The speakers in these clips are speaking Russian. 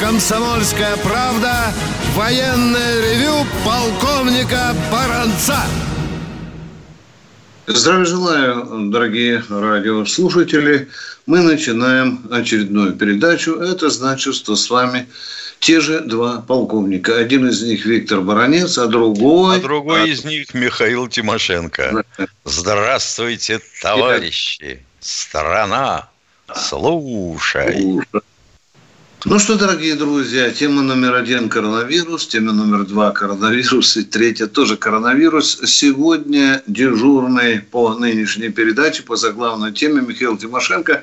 «Комсомольская правда» военное ревю полковника Баранца. Здравия желаю, дорогие радиослушатели. Мы начинаем очередную передачу. Это значит, что с вами те же два полковника. Один из них Виктор Баранец, а другой... А другой из них Михаил Тимошенко. Здравствуйте, товарищи. Страна, слушай. Ну что, дорогие друзья, тема номер один – коронавирус, тема номер два – коронавирус, и третья тоже коронавирус. Сегодня дежурный по нынешней передаче, по заглавной теме Михаил Тимошенко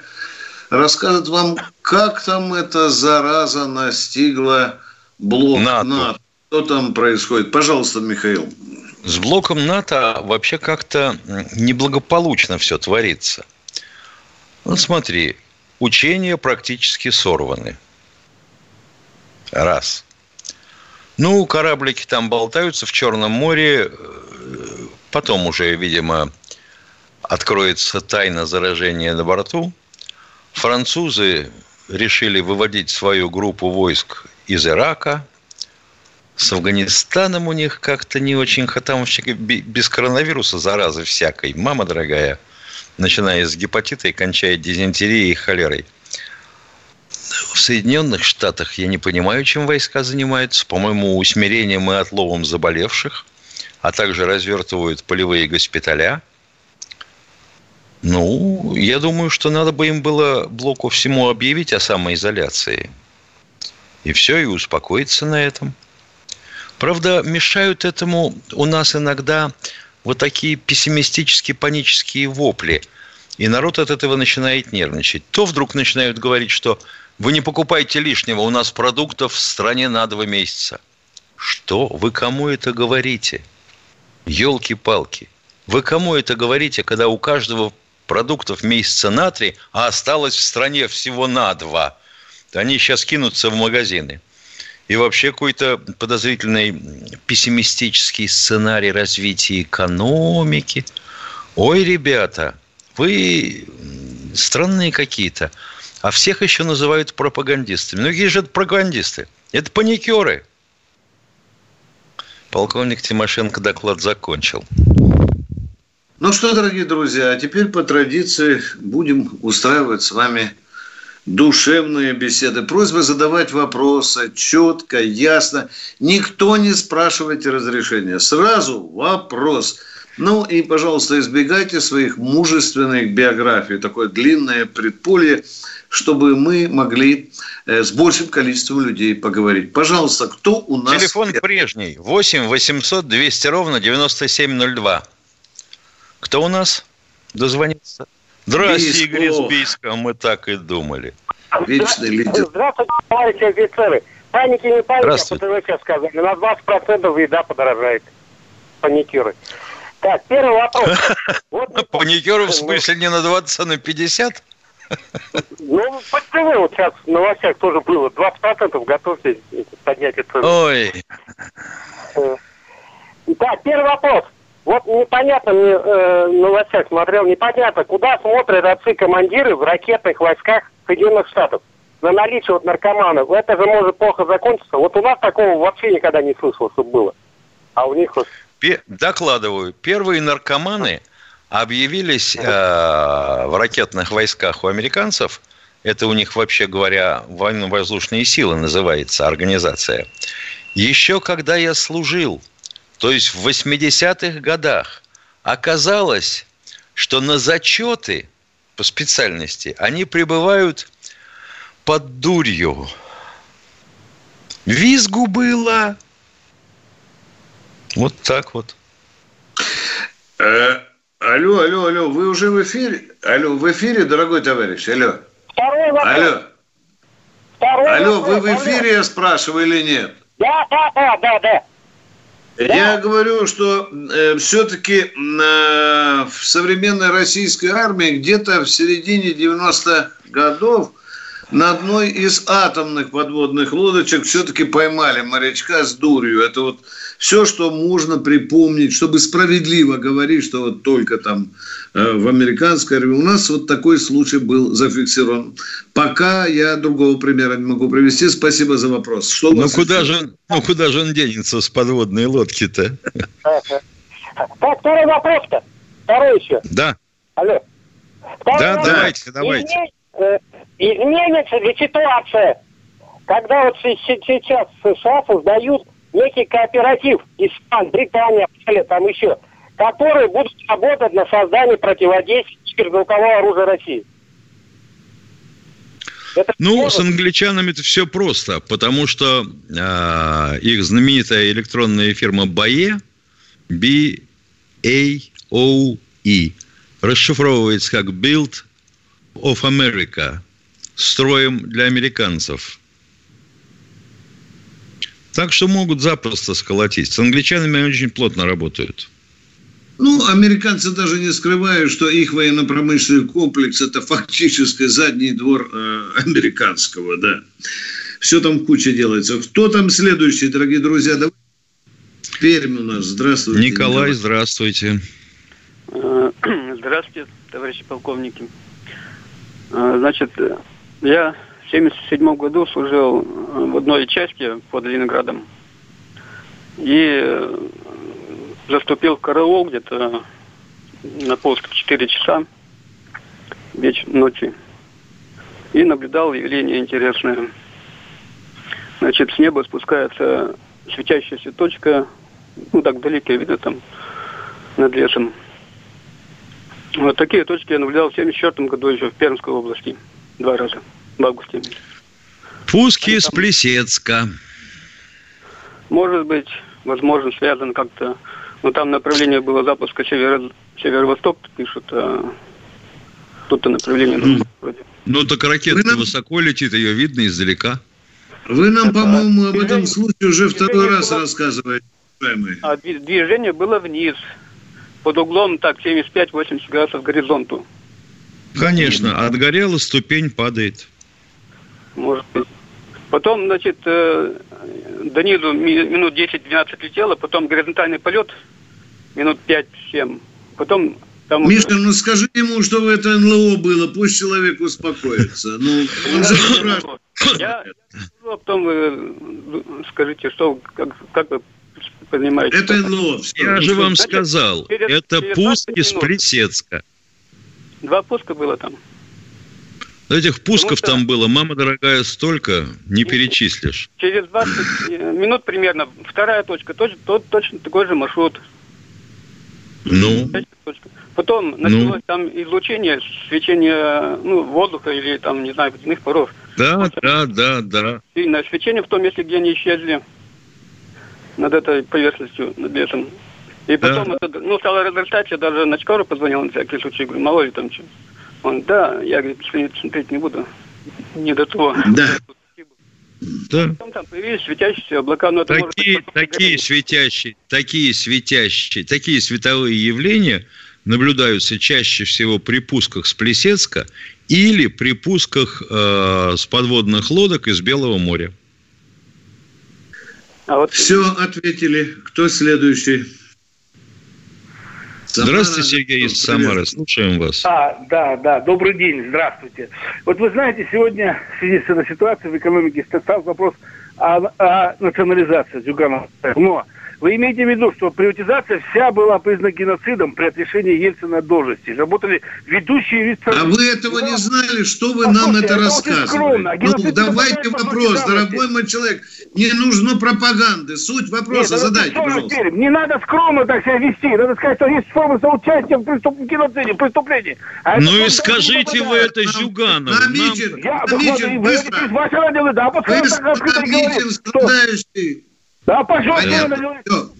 расскажет вам, как там эта зараза настигла блок НАТО. НАТО. Что там происходит? Пожалуйста, Михаил. С блоком НАТО вообще как-то неблагополучно все творится. Ну, смотри, учения практически сорваны – Раз. Ну, кораблики там болтаются в Черном море. Потом уже, видимо, откроется тайна заражения на борту. Французы решили выводить свою группу войск из Ирака. С Афганистаном у них как-то не очень... Там вообще без коронавируса заразы всякой. Мама дорогая, начиная с гепатита и кончая дизентерией и холерой – в Соединенных Штатах я не понимаю, чем войска занимаются. По-моему, усмирением и отловом заболевших, а также развертывают полевые госпиталя. Ну, я думаю, что надо бы им было блоку всему объявить о самоизоляции. И все, и успокоиться на этом. Правда, мешают этому у нас иногда вот такие пессимистические, панические вопли. И народ от этого начинает нервничать. То вдруг начинают говорить, что вы не покупайте лишнего, у нас продуктов в стране на два месяца. Что? Вы кому это говорите? Елки-палки. Вы кому это говорите, когда у каждого продуктов месяца на три, а осталось в стране всего на два? Они сейчас кинутся в магазины. И вообще какой-то подозрительный пессимистический сценарий развития экономики. Ой, ребята, вы странные какие-то. А всех еще называют пропагандистами. Ну, какие же это пропагандисты? Это паникеры. Полковник Тимошенко доклад закончил. Ну что, дорогие друзья, а теперь по традиции будем устраивать с вами душевные беседы. Просьба задавать вопросы четко, ясно. Никто не спрашивайте разрешения. Сразу вопрос. Ну и, пожалуйста, избегайте своих мужественных биографий. Такое длинное предполье чтобы мы могли э, с большим количеством людей поговорить. Пожалуйста, кто у нас... Телефон прежний. 8 800 200 ровно 9702. Кто у нас дозвонится? Здравствуйте, Игорь из Бийска. Мы так и думали. Вечный лидер. Здравствуйте, товарищи офицеры. Паники не паники, а ТВ сказали. На 20% еда подорожает. Паникеры. Так, первый вопрос. Вот, Паникеры в смысле не на 20, а на 50? Ну, по ТВ вот сейчас в новостях тоже было. 20% готовьте поднять это. Ой. Э, да, первый вопрос. Вот непонятно, мне э, новостях смотрел, непонятно, куда смотрят отцы-командиры в ракетных войсках Соединенных Штатов на наличие вот наркоманов. Это же может плохо закончиться. Вот у нас такого вообще никогда не слышал, чтобы было. А у них вот... Докладываю. Первые наркоманы – объявились э, в ракетных войсках у американцев, это у них, вообще говоря, военно-воздушные силы называется организация, еще когда я служил, то есть в 80-х годах, оказалось, что на зачеты по специальности они прибывают под дурью. Визгу было. Вот так вот. Э, Алло, алло, алло, вы уже в эфире? Алло, в эфире, дорогой товарищ, алло. Второй вопрос. Алло. Второй алло, вопрос. вы в эфире, алло. я спрашиваю, или нет? Да, да, да, да, да. Я да. говорю, что э, все-таки э, в современной российской армии где-то в середине 90-х годов на одной из атомных подводных лодочек все-таки поймали морячка с дурью. Это вот все, что можно припомнить, чтобы справедливо говорить, что вот только там э, в американской армии. У нас вот такой случай был зафиксирован. Пока я другого примера не могу привести. Спасибо за вопрос. Что ну, куда же, ну, куда же он денется с подводной лодки-то? Так, второй вопрос-то. Второй еще. Да. Алло. Второй да, вопрос. давайте, давайте. Э, изменится ли ситуация, когда вот сейчас США создают некий кооператив, Испан, Британия, там еще, которые будут работать на создание противодействия киберзвукового оружия России? Это ну, с англичанами это все просто, потому что э, их знаменитая электронная фирма BAE, B-A-O-E, расшифровывается как Build of America, строим для американцев. Так что могут запросто сколотить. С англичанами они очень плотно работают. Ну, американцы даже не скрывают, что их военно-промышленный комплекс – это фактически задний двор э, американского, да. Все там куча делается. Кто там следующий, дорогие друзья? Давай. Пермь у нас. Здравствуйте. Николай, Николай. здравствуйте. Э, здравствуйте, товарищи полковники. Э, значит, я в 1977 году служил в одной части под Ленинградом. И заступил в караул где-то на в 4 часа вечер, ночи. И наблюдал явление интересное. Значит, с неба спускается светящаяся точка, ну так далеко видно там над лесом. Вот такие точки я наблюдал в 1974 году еще в Пермской области. Два раза. В августе. Пуски из Плесецка. Может быть, возможно, связано как-то но ну, там направление было запуска северо- северо-восток, пишут, а тут-то направление mm. вроде. Ну, так ракета нам... высоко летит, ее видно издалека. Вы нам, Это, по-моему, об этом случае уже второй раз было... рассказываете, А движение было вниз, под углом так 75-80 градусов к горизонту. Конечно, отгорела, ступень падает. Может быть. Потом, значит, э, до низу минут 10-12 летело, потом горизонтальный полет минут 5-7. Потом там... Миша, ну скажи ему, что это НЛО было, пусть человек успокоится. Ну, он же Я, а потом вы скажите, что, как, как вы понимаете. Это НЛО. Я же вам сказал, это пуск из Плесецка. Два пуска было там. Этих пусков что... там было, мама дорогая, столько, не перечислишь. Через 20 э, минут примерно вторая точка, точно, тот, точно такой же маршрут. Ну. Потом началось ну. там излучение, свечение ну, воздуха или там, не знаю, водяных паров. Да, вот, да, да, да. Сильное свечение в том месте, где они исчезли над этой поверхностью, над лесом. И потом да. это, ну, стало разрастаться, я даже на Чкару позвонил на всякий случай, говорю, мало ли там что. Он, да, я, говорит, смотреть не буду, не до того. Да. Да. Потом там появились светящиеся облака, но это такие, может быть, такие светящие, такие светящие, такие световые явления наблюдаются чаще всего при пусках с Плесецка или при пусках э, с подводных лодок из Белого моря. А вот... Все, ответили. Кто следующий? Здравствуйте, Сергей из Самары. Слушаем вас. А, да, да. Добрый день. Здравствуйте. Вот вы знаете, сегодня в связи с этой ситуацией в экономике стал вопрос о, о национализации Зюганова. Но вы имеете в виду, что приватизация вся была признана геноцидом при отрешении Ельцина от должности. Работали ведущие лица. А вы этого не знали? Что вы а нам это, это рассказываете? Ну, давайте вопрос, дорогой мой человек. Не нужно пропаганды. Суть вопроса Нет, задайте, пожалуйста. Теперь. Не надо скромно так себя вести. Надо сказать, что есть форма соучастия в преступ... геноциде, преступлении. А ну и скажите вы это Зюганову. На митинг, на митинг, быстро. Ваша радио, да, открыто говорит. Страдающий. Да, пожалуйста.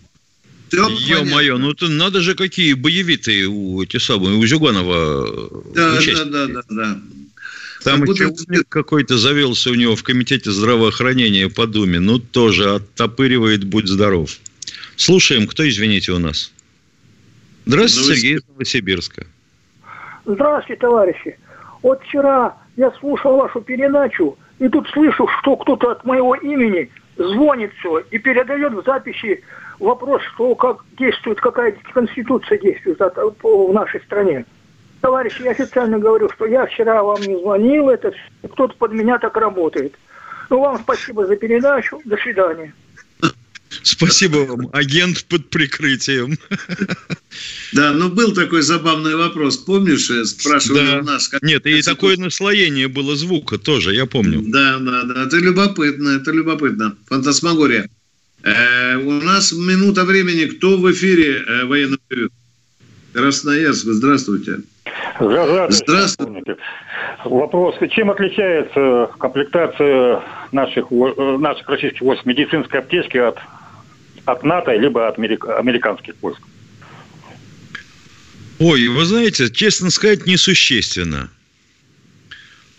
Ё-моё, ну то надо же какие боевитые у эти самые, у Зюганова да, да, да, да, да. Там еще будто... какой-то завелся у него в комитете здравоохранения по Думе. Ну, тоже оттопыривает, будь здоров. Слушаем, кто, извините, у нас? Здравствуйте, Сергей из Новосибирска. Здравствуйте, товарищи. Вот вчера я слушал вашу передачу, и тут слышу, что кто-то от моего имени звонит все и передает в записи вопрос, что как действует, какая конституция действует в нашей стране. Товарищи, я официально говорю, что я вчера вам не звонил, это кто-то под меня так работает. Ну, вам спасибо за передачу. До свидания. Спасибо вам, агент под прикрытием. Да, ну был такой забавный вопрос, помнишь, э, спрашивали да. у нас. Как Нет, и такое наслоение было звука тоже, я помню. Да, да, да, это любопытно, это любопытно. Фантасмагория. Э, у нас минута времени. Кто в эфире э, военного Красноярск, здравствуйте. Здравствуйте. Здравствуйте. Вопрос. Чем отличается комплектация наших, э, наших российских войск медицинской аптечки от, от НАТО либо от американских войск? Ой, вы знаете, честно сказать, несущественно.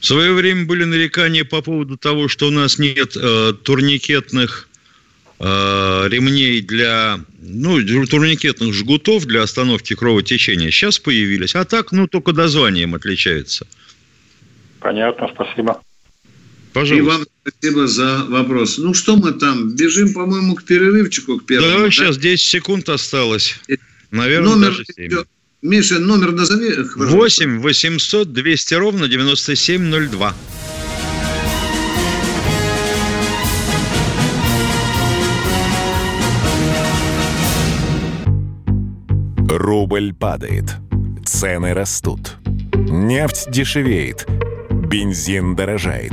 В свое время были нарекания по поводу того, что у нас нет э, турникетных э, ремней для, ну, турникетных жгутов для остановки кровотечения. Сейчас появились. А так, ну, только дозванием отличаются. Понятно, спасибо. Пожалуйста. И вам спасибо за вопрос. Ну, что мы там? Бежим, по-моему, к перерывчику, к первому. Да, да? сейчас 10 секунд осталось. Наверное, Номер даже 7. Миша, номер назови. 8 800 200 ровно 9702. Рубль падает. Цены растут. Нефть дешевеет. Бензин дорожает.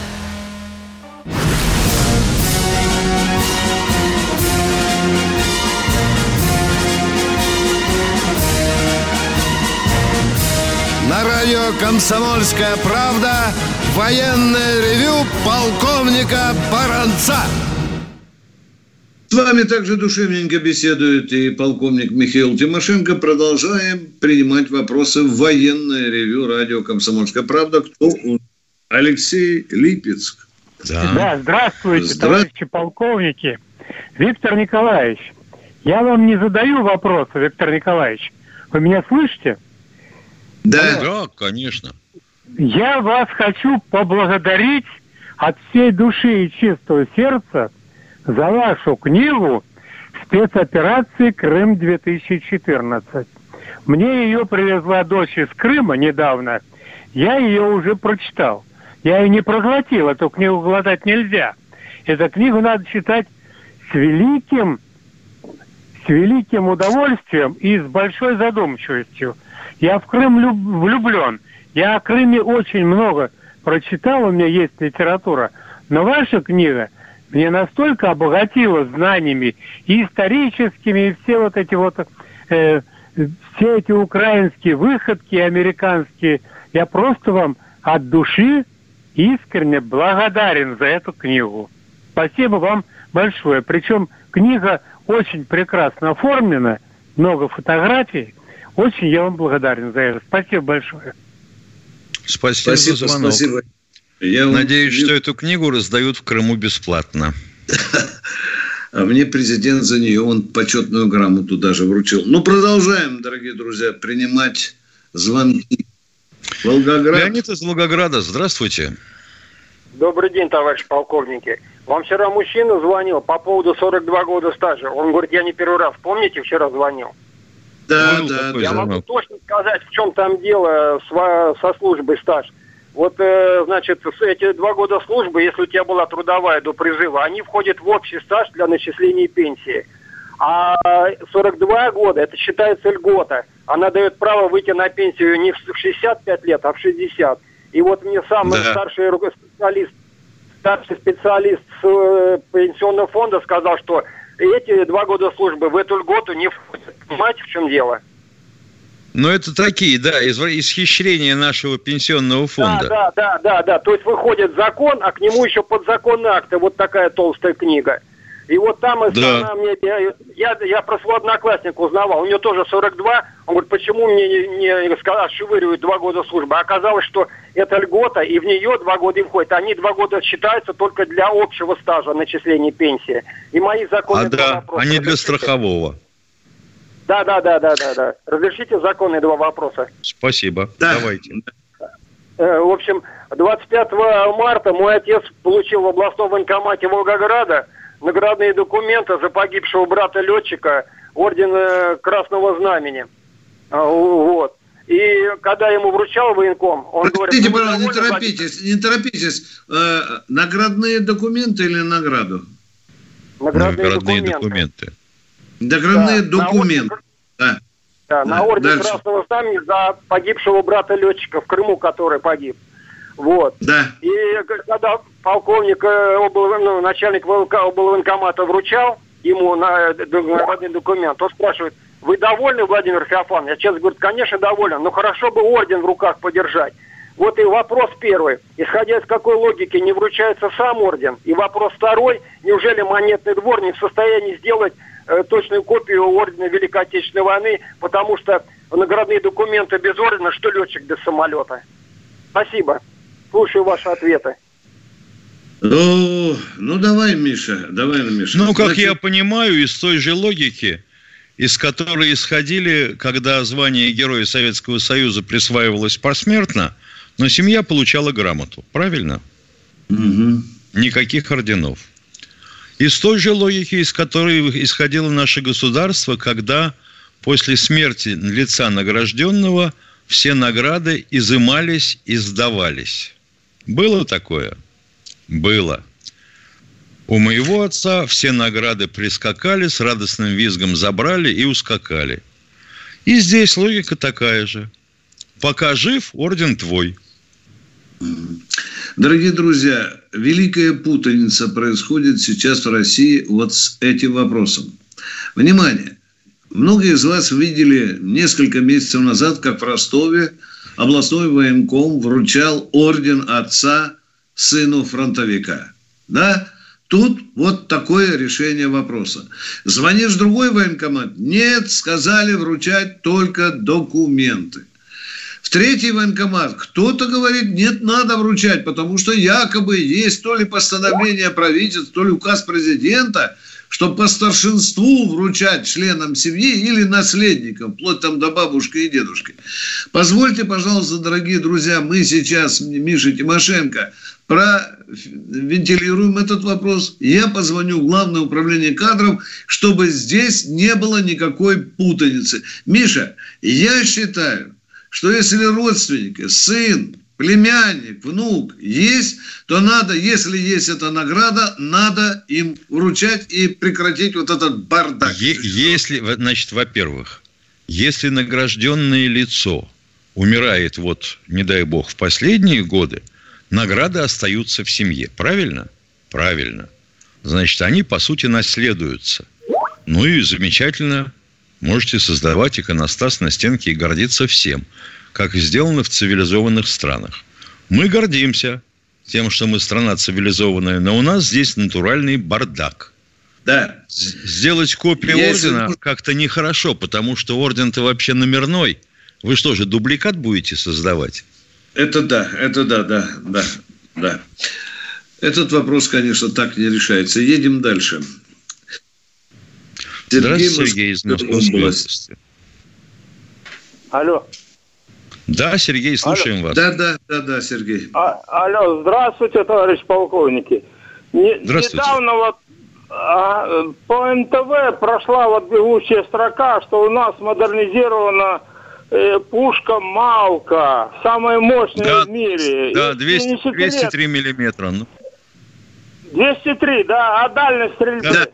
Радио «Комсомольская правда» военное ревю полковника Баранца. С вами также душевненько беседует и полковник Михаил Тимошенко. Продолжаем принимать вопросы в военное ревю радио «Комсомольская правда». Кто Алексей Липецк. Да, да здравствуйте, Здра... товарищи полковники. Виктор Николаевич, я вам не задаю вопросы, Виктор Николаевич. Вы меня слышите? Да. Да, конечно. Я вас хочу поблагодарить от всей души и чистого сердца за вашу книгу спецоперации Крым-2014. Мне ее привезла дочь из Крыма недавно. Я ее уже прочитал. Я ее не проглотил, эту книгу глотать нельзя. Эту книгу надо читать с великим, с великим удовольствием и с большой задумчивостью. Я в Крым влюблен. Я о Крыме очень много прочитал, у меня есть литература. Но ваша книга мне настолько обогатила знаниями и историческими, и все вот эти вот, э, все эти украинские выходки, американские. Я просто вам от души искренне благодарен за эту книгу. Спасибо вам большое. Причем книга очень прекрасно оформлена, много фотографий. Очень я вам благодарен за это. Спасибо большое. Спасибо, спасибо за звонок. Спасибо. Я Надеюсь, вам... что эту книгу раздают в Крыму бесплатно. А мне президент за нее он почетную грамоту даже вручил. Ну, продолжаем, дорогие друзья, принимать звонки. Волгоград. Леонид из Волгограда, здравствуйте. Добрый день, товарищ полковники. Вам вчера мужчина звонил по поводу 42 года стажа. Он говорит, я не первый раз. Помните, вчера звонил? Да, ну, да. Я могу точно сказать, в чем там дело со службой стаж. Вот, э, значит, эти два года службы, если у тебя была трудовая до призыва, они входят в общий стаж для начисления пенсии. А 42 года, это считается льгота. Она дает право выйти на пенсию не в 65 лет, а в 60. И вот мне самый да. старший специалист, старший специалист с э, пенсионного фонда сказал, что эти два года службы в эту льготу не входят. Понимаете, в чем дело? Но это такие, да, исхищрения нашего пенсионного фонда. Да, да, да, да, да. То есть выходит закон, а к нему еще подзаконные акты. Вот такая толстая книга. И вот там да. она мне, я, я, я про своего одноклассника узнавал, у него тоже 42, он говорит, почему мне не, не сказал, отшвыривают два года службы. А оказалось, что это льгота, и в нее два года им входит. Они два года считаются только для общего стажа начисления пенсии. И мои законы... А да, а не для страхового. Да, да, да, да, да, да. Разрешите законные два вопроса. Спасибо. Да. Давайте. Э, в общем, 25 марта мой отец получил в областном военкомате Волгограда наградные документы за погибшего брата летчика орден Красного Знамени. А, вот. И когда ему вручал военком, он Простите, говорит... Пожалуйста, не торопитесь, не торопитесь. Э, наградные документы или награду? Наградные, наградные документы. документы. Наградные да, документы. На орден, да. да, на орден Дальше. Красного Знамени за погибшего брата летчика в Крыму, который погиб. Вот. Да. И когда полковник, э, обл, ну, начальник военкомата вручал ему на наградный документ, он спрашивает, вы довольны, Владимир Феофан? Я честно говорю, конечно, доволен, но хорошо бы орден в руках подержать. Вот и вопрос первый. Исходя из какой логики не вручается сам орден? И вопрос второй. Неужели монетный двор не в состоянии сделать э, точную копию ордена Великой Отечественной войны, потому что наградные документы без ордена, что летчик без самолета? Спасибо. Слушаю ваши ответы. Ну, ну давай, Миша, давай, Миша. Ну, как Значит... я понимаю, из той же логики, из которой исходили, когда звание Героя Советского Союза присваивалось посмертно, но семья получала грамоту, правильно? Угу. Никаких орденов. Из той же логики, из которой исходило наше государство, когда после смерти лица награжденного все награды изымались и сдавались. Было такое? Было. У моего отца все награды прискакали, с радостным визгом забрали и ускакали. И здесь логика такая же. Пока жив, орден твой. Дорогие друзья, великая путаница происходит сейчас в России вот с этим вопросом. Внимание! Многие из вас видели несколько месяцев назад, как в Ростове областной военком вручал орден отца сыну фронтовика. Да? Тут вот такое решение вопроса. Звонишь в другой военкомат? Нет, сказали вручать только документы. В третий военкомат кто-то говорит, нет, надо вручать, потому что якобы есть то ли постановление правительства, то ли указ президента – что по старшинству вручать членам семьи или наследникам, вплоть там до бабушки и дедушки. Позвольте, пожалуйста, дорогие друзья, мы сейчас, Миша Тимошенко, провентилируем этот вопрос. Я позвоню в Главное управление кадров, чтобы здесь не было никакой путаницы. Миша, я считаю, что если родственники, сын, племянник, внук есть, то надо, если есть эта награда, надо им вручать и прекратить вот этот бардак. Е- если, значит, во-первых, если награжденное лицо умирает, вот, не дай бог, в последние годы, награды остаются в семье. Правильно? Правильно. Значит, они, по сути, наследуются. Ну и замечательно. Можете создавать иконостас на стенке и гордиться всем как сделано в цивилизованных странах. Мы гордимся тем, что мы страна цивилизованная, но у нас здесь натуральный бардак. Да. Сделать копию Я ордена если... как-то нехорошо, потому что орден-то вообще номерной. Вы что же, дубликат будете создавать? Это да, это да, да, да, да. Этот вопрос, конечно, так не решается. Едем дальше. Сергей Здравствуйте, Сергей из Московской области. Алло. Да, Сергей, слушаем алло. вас. Да, да, да, да, Сергей. А, алло, здравствуйте, товарищ полковники. Не, здравствуйте. Недавно вот а, по НТВ прошла вот бегущая строка, что у нас модернизирована э, пушка Малка, самая мощная да, в мире. Да, 200, 203 миллиметра. Ну. 203, да, а дальность стрельбы? Да.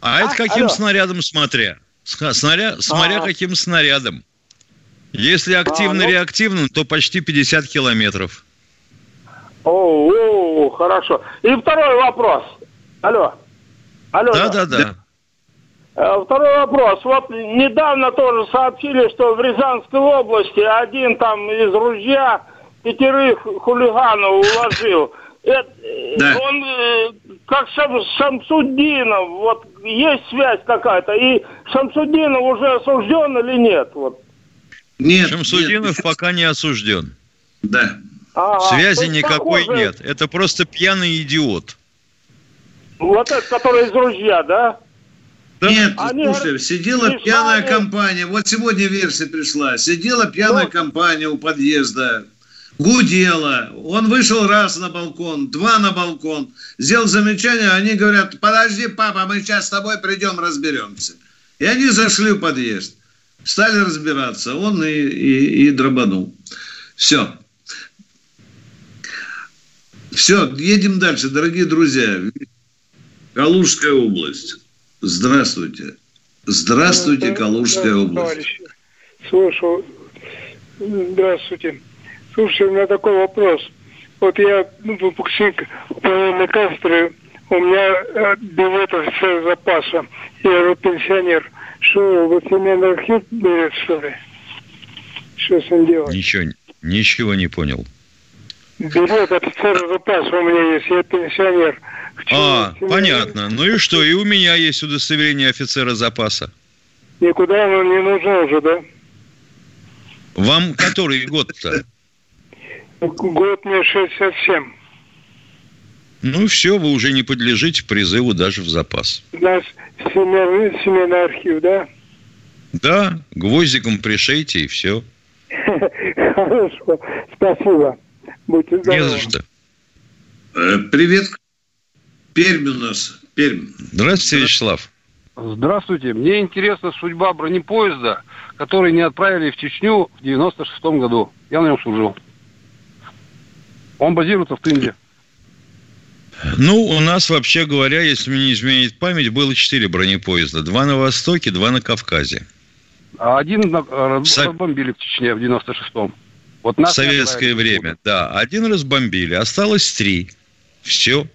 А, а это каким алло. снарядом смотря? Снаря... Смотря а. каким снарядом. Если активно-реактивно, а, ну... то почти 50 километров. О, о, хорошо. И второй вопрос. Алло. Алло. Да, да, да. Э, второй вопрос. Вот недавно тоже сообщили, что в Рязанской области один там из ружья пятерых хулиганов уложил. Это, да. Он э, как Шам, Шамсудинов, вот есть связь какая-то, и Шамсудинов уже осужден или нет? Вот. Нет. Шамсудинов нет. пока не осужден. Да. А, Связи никакой похоже... нет. Это просто пьяный идиот. Вот этот, который из ружья, да? Да? Нет, Они слушай, сидела пришла пьяная компания. Вот сегодня версия пришла. Сидела пьяная вот. компания у подъезда гудела. Он вышел раз на балкон, два на балкон, сделал замечание, они говорят, подожди, папа, мы сейчас с тобой придем, разберемся. И они зашли в подъезд, стали разбираться, он и, и, и дробанул. Все. Все, едем дальше, дорогие друзья. Калужская область. Здравствуйте. Здравствуйте, Калужская область. Слушаю. Здравствуйте. Слушайте, у меня такой вопрос. Вот я ну, выпускник военной кафедры, у меня э, билет офицера запаса, я же пенсионер. Что, вот семейный архив берет, что ли? Что с ним делать? Ничего, ничего не понял. Билет офицера запаса у меня есть, я пенсионер. а, понятно. Ну и что? И у меня есть удостоверение офицера запаса. Никуда оно не нужно уже, да? Вам который год-то? Год мне 67. Ну все, вы уже не подлежите призыву даже в запас. У нас семейный, семейный архив, да? Да, гвоздиком пришейте и все. Хорошо, спасибо. Будьте здоровы. Не за что. Э, привет. Пермь у нас. Пермь. Здравствуйте, Вячеслав. Здравствуйте. Мне интересна судьба бронепоезда, который не отправили в Чечню в 96 году. Я на нем служил. Он базируется в Тынде. Ну, у нас, вообще говоря, если мне не изменит память, было четыре бронепоезда. Два на Востоке, два на Кавказе. А один на, э, разбомбили в Чечне в 96-м. Вот в советское время, да. Один разбомбили, осталось три. Все.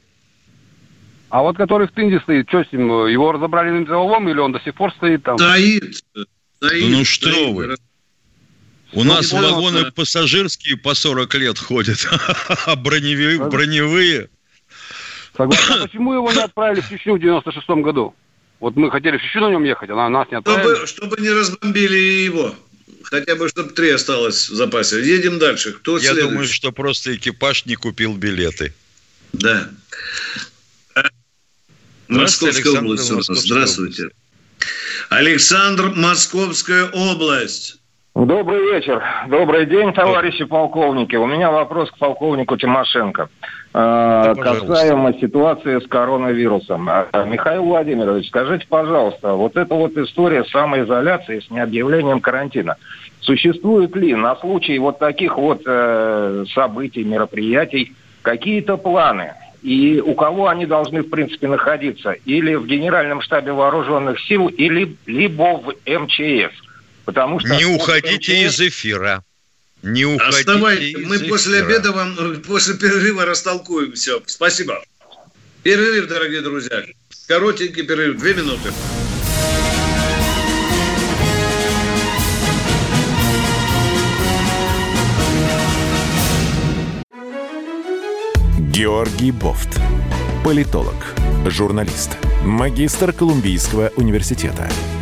А вот который в Тынде стоит, что с ним? Его разобрали на металлолом или он до сих пор стоит там? Стоит. стоит ну, ну что стоит. вы. У ну, нас вагоны это... пассажирские по 40 лет ходят, а броневые, броневые. Согласен. А почему его не отправили в Чечню в 96 году? Вот мы хотели в Чечню на нем ехать, а нас не отправили. Чтобы, чтобы не разбомбили его. Хотя бы, чтобы три осталось в запасе. Едем дальше. Кто Я следующий? думаю, что просто экипаж не купил билеты. Да. Московская область Здравствуйте. Александр, Московская область. Добрый вечер. Добрый день, товарищи полковники. У меня вопрос к полковнику Тимошенко. Э, касаемо ситуации с коронавирусом. Э, Михаил Владимирович, скажите, пожалуйста, вот эта вот история самоизоляции с необъявлением карантина, существует ли на случай вот таких вот э, событий, мероприятий какие-то планы? И у кого они должны, в принципе, находиться? Или в Генеральном штабе вооруженных сил, или либо в МЧС? Потому что не уходите из эфира. Не уходите Оставайтесь. Мы эфира. после обеда вам, после перерыва растолкуем все. Спасибо. Перерыв, дорогие друзья. Коротенький перерыв. Две минуты. Георгий Бофт. Политолог, журналист, магистр Колумбийского университета –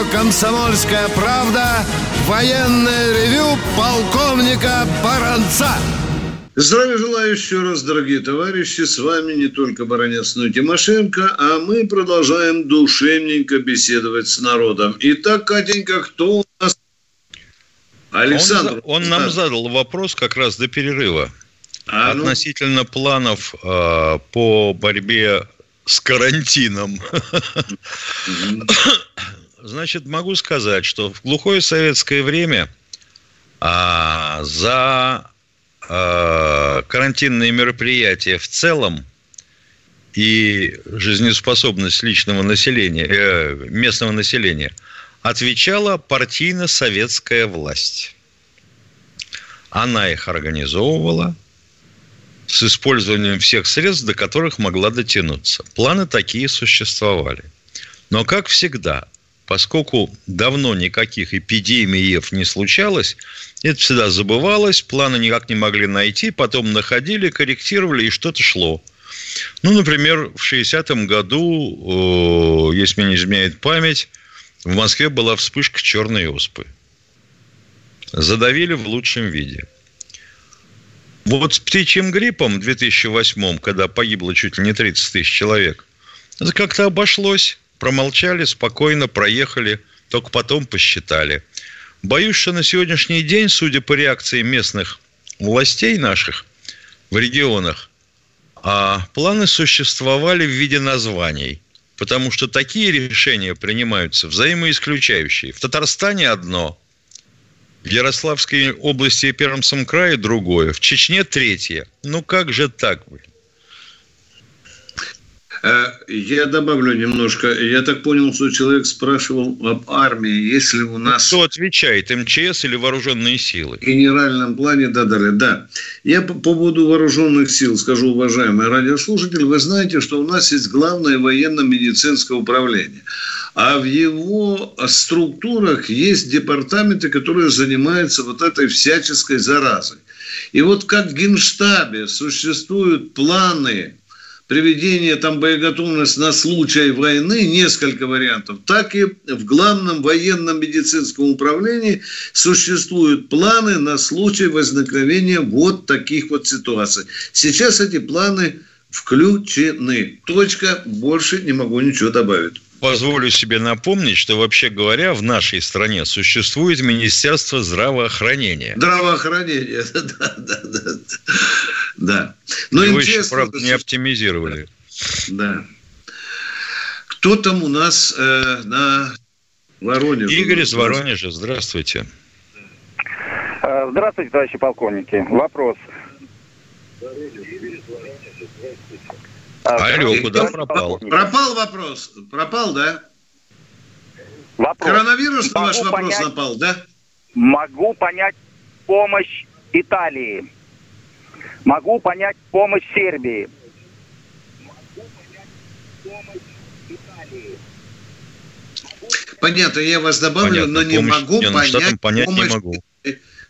Радио «Комсомольская правда» военное ревю полковника Баранца. Здравия желаю еще раз, дорогие товарищи. С вами не только Баранец, но и Тимошенко, а мы продолжаем душевненько беседовать с народом. Итак, Катенька, кто у нас? Александр. Он, он нам задал вопрос как раз до перерыва. А, ну? Относительно планов э, по борьбе с карантином. значит, могу сказать, что в глухое советское время а, за а, карантинные мероприятия в целом и жизнеспособность личного населения, э, местного населения отвечала партийно-советская власть. Она их организовывала с использованием всех средств, до которых могла дотянуться. Планы такие существовали. Но, как всегда, поскольку давно никаких эпидемий не случалось, это всегда забывалось, планы никак не могли найти, потом находили, корректировали, и что-то шло. Ну, например, в 60-м году, если мне не изменяет память, в Москве была вспышка черной оспы. Задавили в лучшем виде. Вот с птичьим гриппом в 2008, когда погибло чуть ли не 30 тысяч человек, это как-то обошлось. Промолчали, спокойно проехали, только потом посчитали. Боюсь, что на сегодняшний день, судя по реакции местных властей наших в регионах, а планы существовали в виде названий, потому что такие решения принимаются взаимоисключающие. В Татарстане одно, в Ярославской области и Пермском крае другое, в Чечне третье. Ну как же так, блин? Э, я добавлю немножко. Я так понял, что человек спрашивал об армии. Если у нас... Кто отвечает, МЧС или вооруженные силы? В генеральном плане, да, далее, да. Я по поводу вооруженных сил скажу, уважаемые радиослушатели, вы знаете, что у нас есть главное военно-медицинское управление. А в его структурах есть департаменты, которые занимаются вот этой всяческой заразой. И вот как в Генштабе существуют планы приведение там боеготовности на случай войны, несколько вариантов, так и в главном военном медицинском управлении существуют планы на случай возникновения вот таких вот ситуаций. Сейчас эти планы включены. Точка. Больше не могу ничего добавить позволю себе напомнить, что вообще говоря, в нашей стране существует Министерство здравоохранения. Здравоохранение, да, да, да. Да. Но Его еще, правда, не оптимизировали. Да. Кто там у нас э, на Воронеже? Игорь из Воронежа, здравствуйте. Э, здравствуйте, товарищи полковники. Вопрос. А, Алло, куда пропал? Пропал вопрос. Пропал, да? Вопрос. Коронавирус на ваш вопрос понять, напал, да? Могу понять помощь Италии. Могу понять помощь Сербии. Понятно, я вас добавлю, Понятно, но не помощь, могу ну, понять, понять помощь не могу.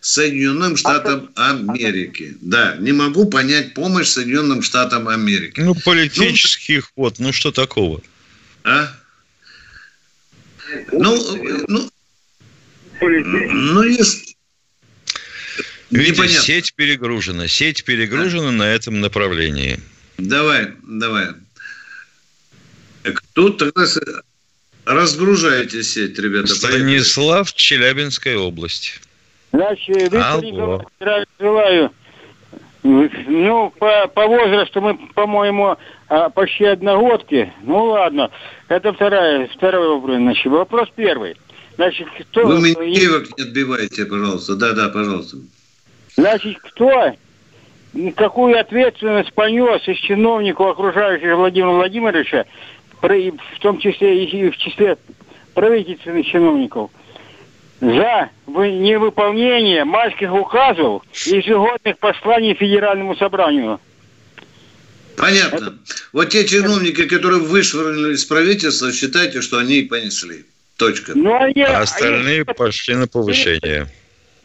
Соединенным Штатам Америки. Да, не могу понять помощь Соединенным Штатам Америки. Ну, политических ну, вот, ну что такого? А? Ну, ну, ну, есть... Видите, Непонятно. сеть перегружена. Сеть перегружена да. на этом направлении. Давай, давай. Кто тогда разгружаете сеть, ребята? Станислав, Челябинская область. Значит, Виктор Николаевич, желаю. Ну, по, по возрасту мы, по-моему, а, почти одногодки. Ну, ладно. Это вторая, второй вопрос. Значит, вопрос первый. Значит, кто... Вы меня не отбивайте, пожалуйста. Да-да, пожалуйста. Значит, кто какую ответственность понес из чиновников, окружающих Владимира Владимировича, в том числе и в числе правительственных чиновников, за невыполнение майских указов и ежегодных посланий Федеральному собранию. Понятно. Это... Вот те чиновники, которые вышвырнули из правительства, считайте, что они и понесли. Точка. Ну, они, а остальные они... пошли на повышение.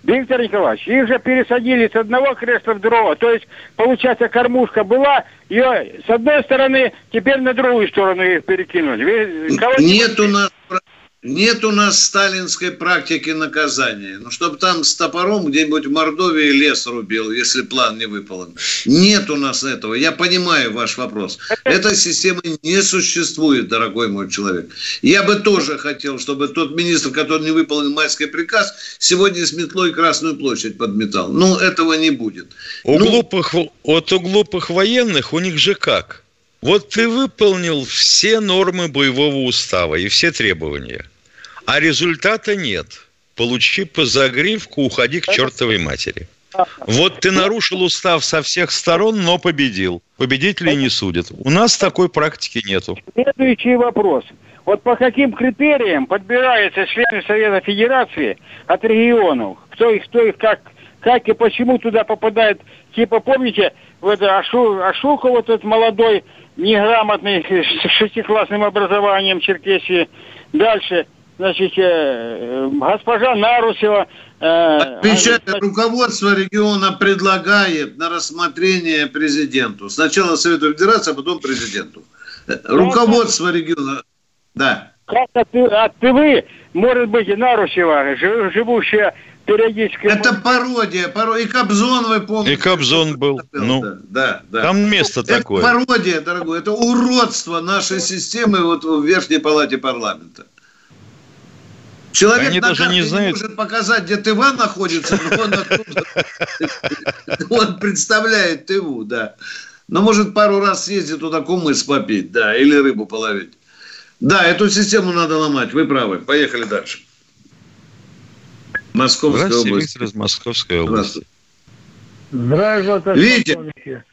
Виктор Николаевич, их же пересадили с одного кресла в другого. То есть, получается, кормушка была, ее с одной стороны, теперь на другую сторону их перекинули. Нет у нас нет у нас сталинской практики наказания. Ну, чтобы там с топором где-нибудь в Мордовии лес рубил, если план не выполнен. Нет у нас этого. Я понимаю ваш вопрос. Этой системы не существует, дорогой мой человек. Я бы тоже хотел, чтобы тот министр, который не выполнил майский приказ, сегодня с метлой Красную площадь подметал. Но этого не будет. У ну, глупых, вот у глупых военных у них же как? Вот ты выполнил все нормы боевого устава и все требования – А результата нет. Получи по загривку, уходи к чертовой матери. Вот ты нарушил устав со всех сторон, но победил. Победителей не судят. У нас такой практики нету. Следующий вопрос. Вот по каким критериям подбираются члены Совета Федерации от регионов? Кто их, кто их, как, как и почему туда попадает? Типа, помните, вот Ашу, Ашуха, вот этот молодой, неграмотный, с шестиклассным образованием Черкесии. Дальше, значит, э, госпожа Нарусева. Э, Отвечает, руководство региона предлагает на рассмотрение президенту. Сначала Совету Федерации, а потом президенту. Руководство региона да. Как от, от ТВ, может быть, и Нарусева, живущая периодически... Это пародия, пародия. И Кобзон, вы помните. И Кобзон был. Ну, да, да. Там место это такое. Это пародия, дорогой. Это уродство нашей системы вот в Верхней Палате парламента. Человек Они на даже не знают... может показать, где ТВ находится, но он, он представляет ТВ, да. Но может пару раз съездить туда кумыс попить, да, или рыбу половить. Да, эту систему надо ломать, вы правы. Поехали дальше. Московская Здравствуйте, область. Виктор из Московской области. Здравствуйте. Видите?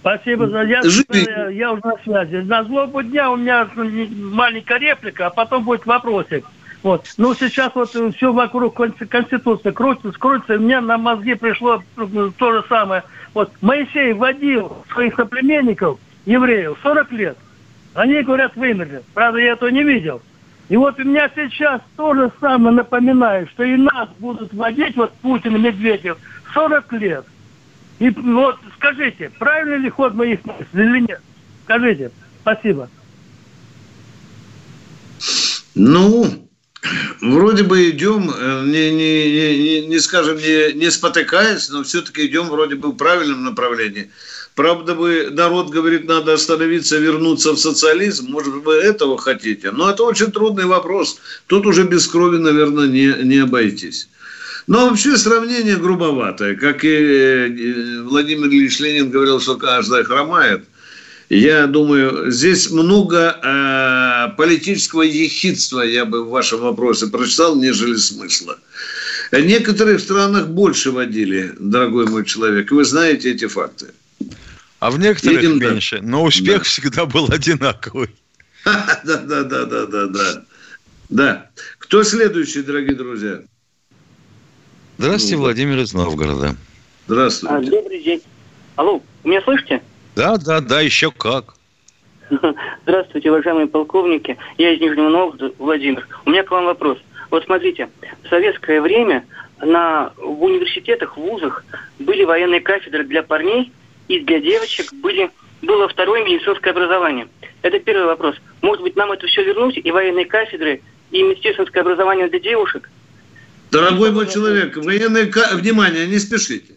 Спасибо за я, я, я уже на связи. На злобу дня у меня маленькая реплика, а потом будет вопросик. Вот. Ну, сейчас вот все вокруг Конституции крутится, крутится, и мне на мозги пришло то же самое. Вот Моисей водил своих соплеменников, евреев, 40 лет. Они, говорят, вымерли. Правда, я этого не видел. И вот у меня сейчас то же самое напоминает, что и нас будут водить, вот Путин и Медведев, 40 лет. И вот скажите, правильный ли ход моих мыслей или нет? Скажите. Спасибо. Ну, вроде бы идем, э, не, не, не, не скажем, не, не спотыкаясь, но все-таки идем вроде бы в правильном направлении. Правда, вы, народ говорит, надо остановиться, вернуться в социализм. Может, вы этого хотите? Но это очень трудный вопрос. Тут уже без крови, наверное, не, не обойтись. Но вообще сравнение грубоватое. Как и э, Владимир Ильич Ленин говорил, что каждая хромает. Я думаю, здесь много э, политического ехидства, я бы в вашем вопросе прочитал, нежели смысла. Некоторые в странах больше водили, дорогой мой человек. Вы знаете эти факты. А в некоторых Видим, меньше. Да. Но успех да. всегда был одинаковый. Да, да, да, да, да, да. Да. Кто следующий, дорогие друзья? Здравствуйте, ну, Владимир из Новгорода. Здравствуйте. А, добрый день. Алло, меня слышите? Да, да, да, еще как. Здравствуйте, уважаемые полковники. Я из Нижнего Новгорода, Владимир. У меня к вам вопрос. Вот смотрите, в советское время на, в университетах, в вузах были военные кафедры для парней и для девочек были, было второе медицинское образование. Это первый вопрос. Может быть, нам это все вернуть, и военные кафедры, и медицинское образование для девушек? Дорогой мой человек, военные... Внимание, не спешите.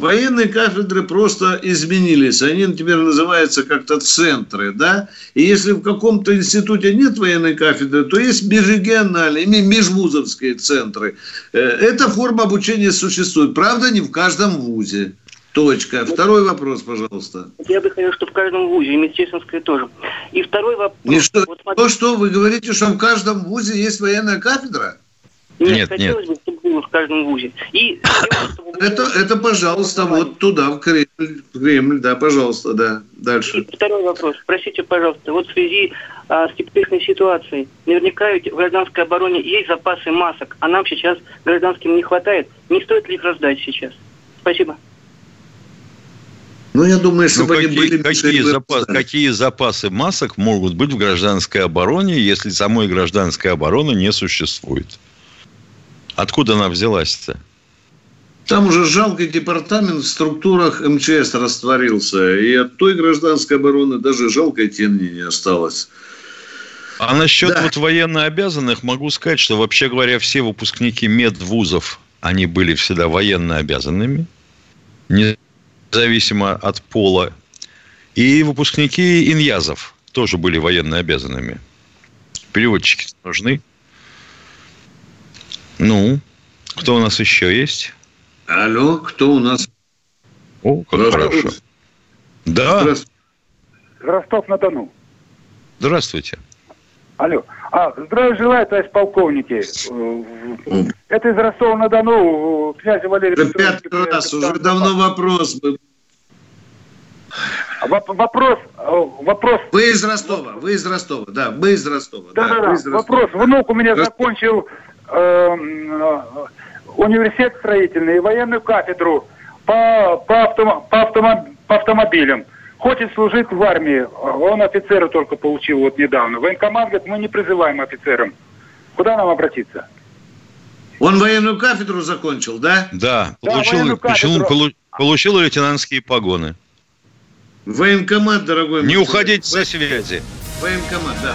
Военные кафедры просто изменились. Они теперь называются как-то центры, да? И если в каком-то институте нет военной кафедры, то есть межрегиональные, межвузовские центры. Э, эта форма обучения существует. Правда, не в каждом вузе. Точка. Второй вопрос, пожалуйста. Я бы хотел, чтобы в каждом вузе, и медицинское тоже. И второй вопрос. Не что, вот, то, что вы говорите, что в каждом вузе есть военная кафедра? Нет, нет хотелось нет. бы, чтобы в каждом вузе. И это, это, пожалуйста, вот туда, в Кремль, в Кремль, да, пожалуйста, да. Дальше. И второй вопрос. Простите, пожалуйста, вот в связи а, с теперешней ситуацией, наверняка ведь в гражданской обороне есть запасы масок, а нам сейчас гражданским не хватает. Не стоит ли их раздать сейчас? Спасибо. Ну, я думаю, если ну, бы какие, были... Какие, запас, какие запасы масок могут быть в гражданской обороне, если самой гражданской обороны не существует? Откуда она взялась-то? Там уже жалкий департамент в структурах МЧС растворился. И от той гражданской обороны даже жалкой тени не осталось. А насчет да. вот военно обязанных могу сказать, что вообще говоря, все выпускники медвузов, они были всегда военно обязанными. Не независимо от пола. И выпускники иньязов тоже были военно обязанными. Переводчики нужны. Ну, кто у нас еще есть? Алло, кто у нас? О, как Ростов. хорошо. Да. Ростов-на-Дону. Здравствуйте. Алло. А, здравия желаю, товарищ полковники. Это из Ростова-на-Дону, князь Валерий Это пятый раз, уже давно вопрос был. Вопрос, вопрос. Вы из Ростова, вы из Ростова, да, мы из Ростова. Да, да, да. да. Вопрос. Внук у меня Ростов. закончил э, э, университет строительный и военную кафедру по, по, автом, по, автомоб, по автомобилям. Хочет служить в армии. Он офицера только получил вот недавно. Военкомат говорит, мы не призываем офицерам. Куда нам обратиться? Он военную кафедру закончил, да? Да, получил, да получил, получил, получил лейтенантские погоны. Военкомат, дорогой Не уходите со связи. Военкомат, да.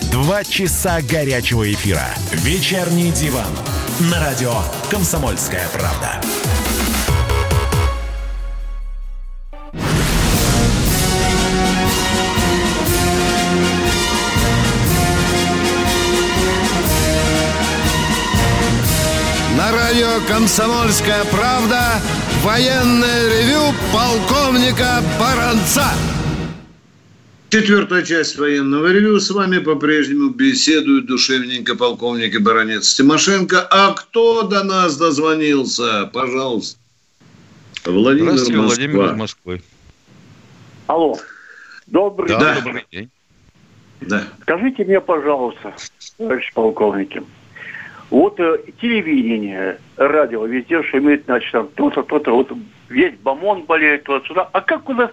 Два часа горячего эфира. Вечерний диван на радио «Комсомольская правда». На радио «Комсомольская правда» военное ревю полковника Баранца. Четвертая часть военного ревю. С вами по-прежнему беседуют душевненько полковник и баронец Тимошенко. А кто до нас дозвонился? Пожалуйста. Владимир Здравствуйте, Москва. Владимир из Москвы. Алло. Добрый, да, день. добрый день. Да. Скажите мне, пожалуйста, товарищ полковники, вот э, телевидение, радио, везде шумит, значит, там то-то, то-то, вот весь бомон болеет, то сюда. А как у нас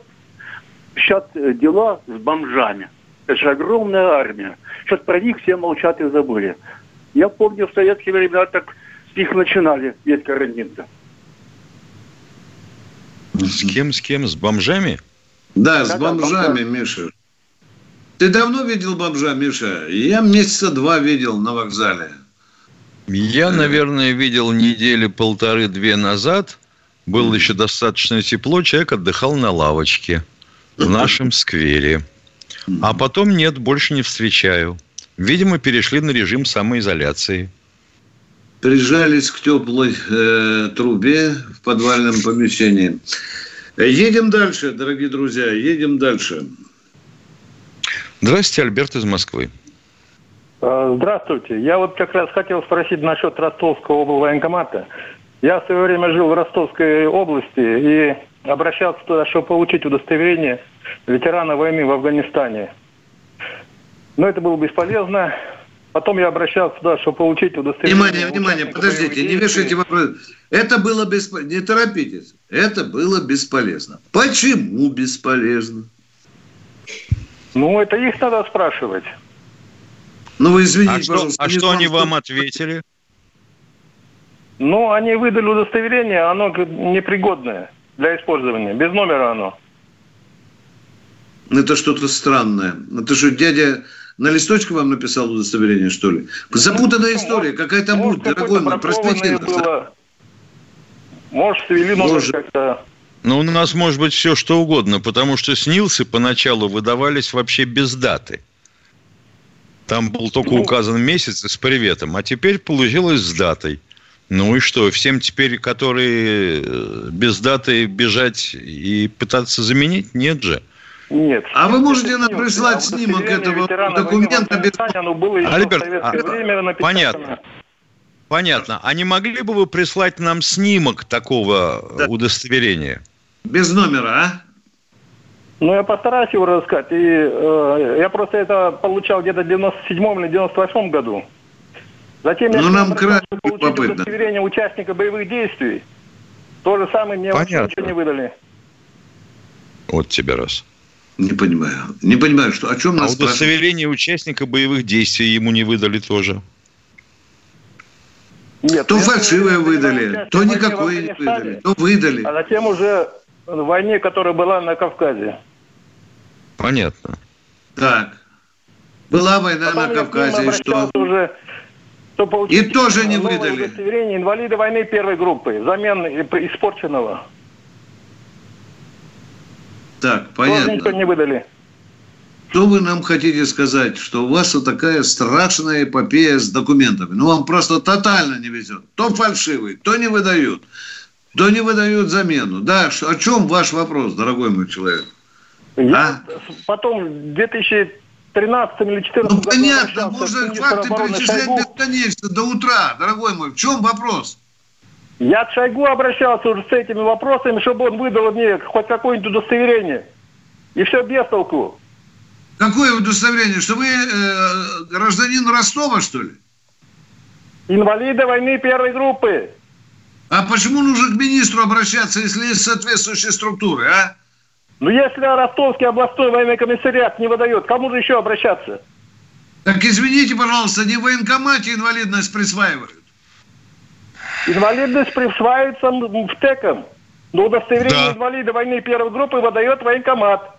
сейчас э, дела с бомжами. Это же огромная армия. Сейчас про них все молчат и забыли. Я помню, в советские времена так с них начинали, весь карантин-то. С кем, с кем? С бомжами? Да, с бомжами, Миша. Ты давно видел бомжа, Миша? Я месяца два видел на вокзале. Я, наверное, видел недели полторы-две назад. Было еще достаточно тепло, человек отдыхал на лавочке в нашем сквере. А потом нет, больше не встречаю. Видимо, перешли на режим самоизоляции. Прижались к теплой э, трубе в подвальном помещении. Едем дальше, дорогие друзья, едем дальше. Здравствуйте, Альберт из Москвы. А, здравствуйте. Я вот как раз хотел спросить насчет Ростовского военкомата. Я в свое время жил в Ростовской области и обращался туда, чтобы получить удостоверение ветерана войны в Афганистане. Но это было бесполезно. Потом я обращался туда, чтобы получить удостоверение. Внимание, внимание, подождите, не вешайте вопрос. Это было бесполезно. Не торопитесь. Это было бесполезно. Почему бесполезно? Ну, это их надо спрашивать. Ну, вы извините, а что, а что они вам ответили? Ну, они выдали удостоверение, оно непригодное для использования. Без номера оно. Это что-то странное. Это что, дядя на листочке вам написал удостоверение, что ли? Запутанная история. Какая-то будет, дорогой мой, просвети нас. Может, свели номер как-то... Ну, у нас может быть все что угодно, потому что снился поначалу выдавались вообще без даты. Там был только ну. указан месяц с приветом, а теперь получилось с датой. Ну и что, всем теперь, которые э, без даты бежать и пытаться заменить? Нет же. Нет. А вы можете нам прислать снимок этого документа без... Альберт, а, понятно. Понятно. А не могли бы вы прислать нам снимок такого да. удостоверения? Без номера, а? Ну, я постараюсь его рассказать. И, э, я просто это получал где-то в 97 или 98 году. Затем я ну, нам крайне получить удостоверение участника боевых действий. То же самое мне Понятно. вообще ничего не выдали. Вот тебе раз. Не понимаю. Не понимаю, что, о чем а нас удостоверение спрашивают? участника боевых действий ему не выдали тоже. Нет, то фальшивое выдали, то никакое не выдали, то выдали. А затем уже в войне, которая была на Кавказе. Понятно. Так. Была война Потом на Кавказе, и что? Уже, что и тоже не выдали. Удостоверение инвалида войны первой группы, взамен испорченного. Так, понятно. Тоже никто не выдали. Что вы нам хотите сказать, что у вас вот такая страшная эпопея с документами? Ну, вам просто тотально не везет. То фальшивый, то не выдают, то не выдают замену. Да, о чем ваш вопрос, дорогой мой человек? Я а? потом в 2013 или 2014 Ну, понятно, можно факты перечислять Шойгу. бесконечно, до утра, дорогой мой. В чем вопрос? Я к Шойгу обращался уже с этими вопросами, чтобы он выдал мне хоть какое-нибудь удостоверение. И все без толку. Какое удостоверение? Что вы э, гражданин Ростова, что ли? Инвалиды войны первой группы. А почему нужно к министру обращаться, если есть соответствующие структуры, а? Ну, если Ростовский областной военный комиссариат не выдает, кому же еще обращаться? Так извините, пожалуйста, не в военкомате инвалидность присваивают. Инвалидность присваивается в ТЭКом. Но удостоверение да. инвалида войны первой группы выдает военкомат.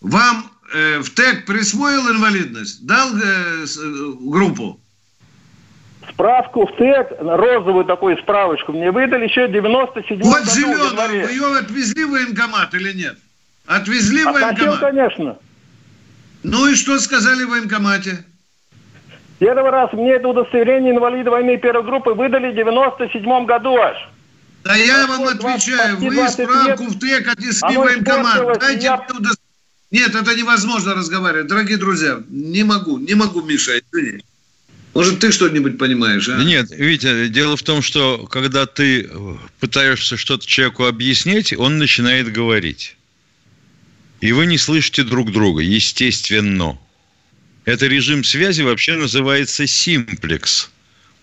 Вам э, в ТЭК присвоил инвалидность? Дал э, э, группу? Справку в ТЭК, розовую такую справочку мне выдали еще в 97 вот году. Зеленую, вы ее отвезли в военкомат или нет? Отвезли в а военкомат? Хотел, конечно. Ну и что сказали в военкомате? Первый раз мне это удостоверение инвалида войны первой группы выдали в 97 году аж. Да я вам отвечаю, вы справку в ТЭК отнесли в военкомат. Дайте я... мне удостоверение. Нет, это невозможно разговаривать. Дорогие друзья, не могу, не могу, Миша, извини. Может, ты что-нибудь понимаешь, а? Нет, Витя, дело в том, что когда ты пытаешься что-то человеку объяснить, он начинает говорить. И вы не слышите друг друга, естественно. Это режим связи вообще называется симплекс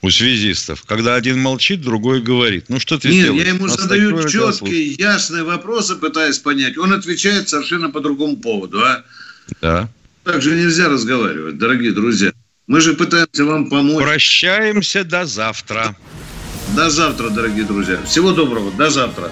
у связистов, когда один молчит, другой говорит. Ну, что ты Нет, сделаешь? я ему Нас задаю четкие, ясные вопросы, пытаясь понять. Он отвечает совершенно по другому поводу, а? Да. Так же нельзя разговаривать, дорогие друзья. Мы же пытаемся вам помочь. Прощаемся до завтра. До завтра, дорогие друзья. Всего доброго. До завтра.